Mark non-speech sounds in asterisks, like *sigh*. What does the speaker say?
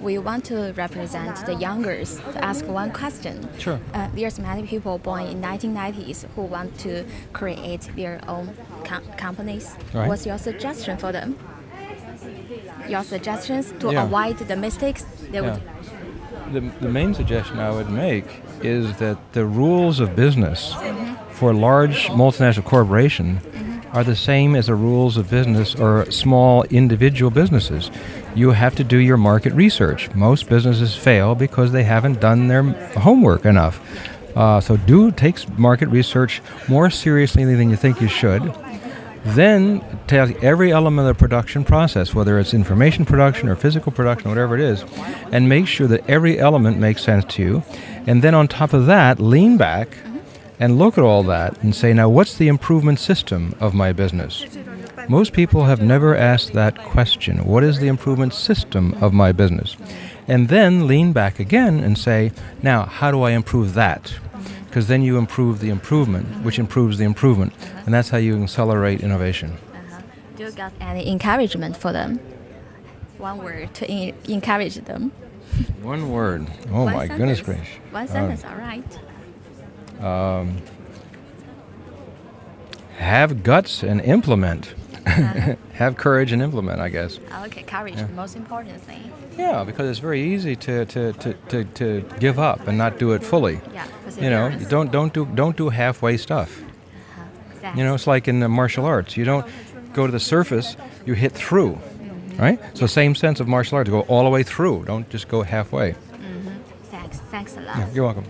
We want to represent the youngers to ask one question. Sure. Uh, there's many people born in 1990s who want to create their own com- companies. Right. What's your suggestion for them? Your suggestions to Yeah. avoid the mistakes they Yeah. would. The, the main suggestion I would make is that the rules of business for large multinational corporation are the same as the rules of business or small individual businesses. You have to do your market research. Most businesses fail because they haven't done their homework enough. Uh, so do take market research more seriously than you think you should. Then take every element of the production process, whether it's information production or physical production, whatever it is, and make sure that every element makes sense to you. And then on top of that, lean back and look at all that and say, now what's the improvement system of my business? Most people have never asked that question. What is the improvement system of my business? And then lean back again and say, now how do I improve that? Because then you improve the improvement, which improves the improvement. And that's how you accelerate innovation. Uh-huh. Do you got any encouragement for them? One word to en- encourage them. One word. Oh One my goodness sentence. gracious. One Uh, sentence, all right. Have guts and implement. Uh-huh. *laughs* have courage and implement, I guess. Okay, courage, the most important thing. Yeah, because it's very easy to, to, to, to, to give up and not do it fully. Yeah, You know, don't don't do don't do halfway stuff. Thanks. You know, it's like in the martial arts. You don't go to the surface, you hit through. Right? So same sense of martial arts, go all the way through. Don't just go halfway. Mm-hmm. Thanks. Thanks a lot. Yeah, you're welcome.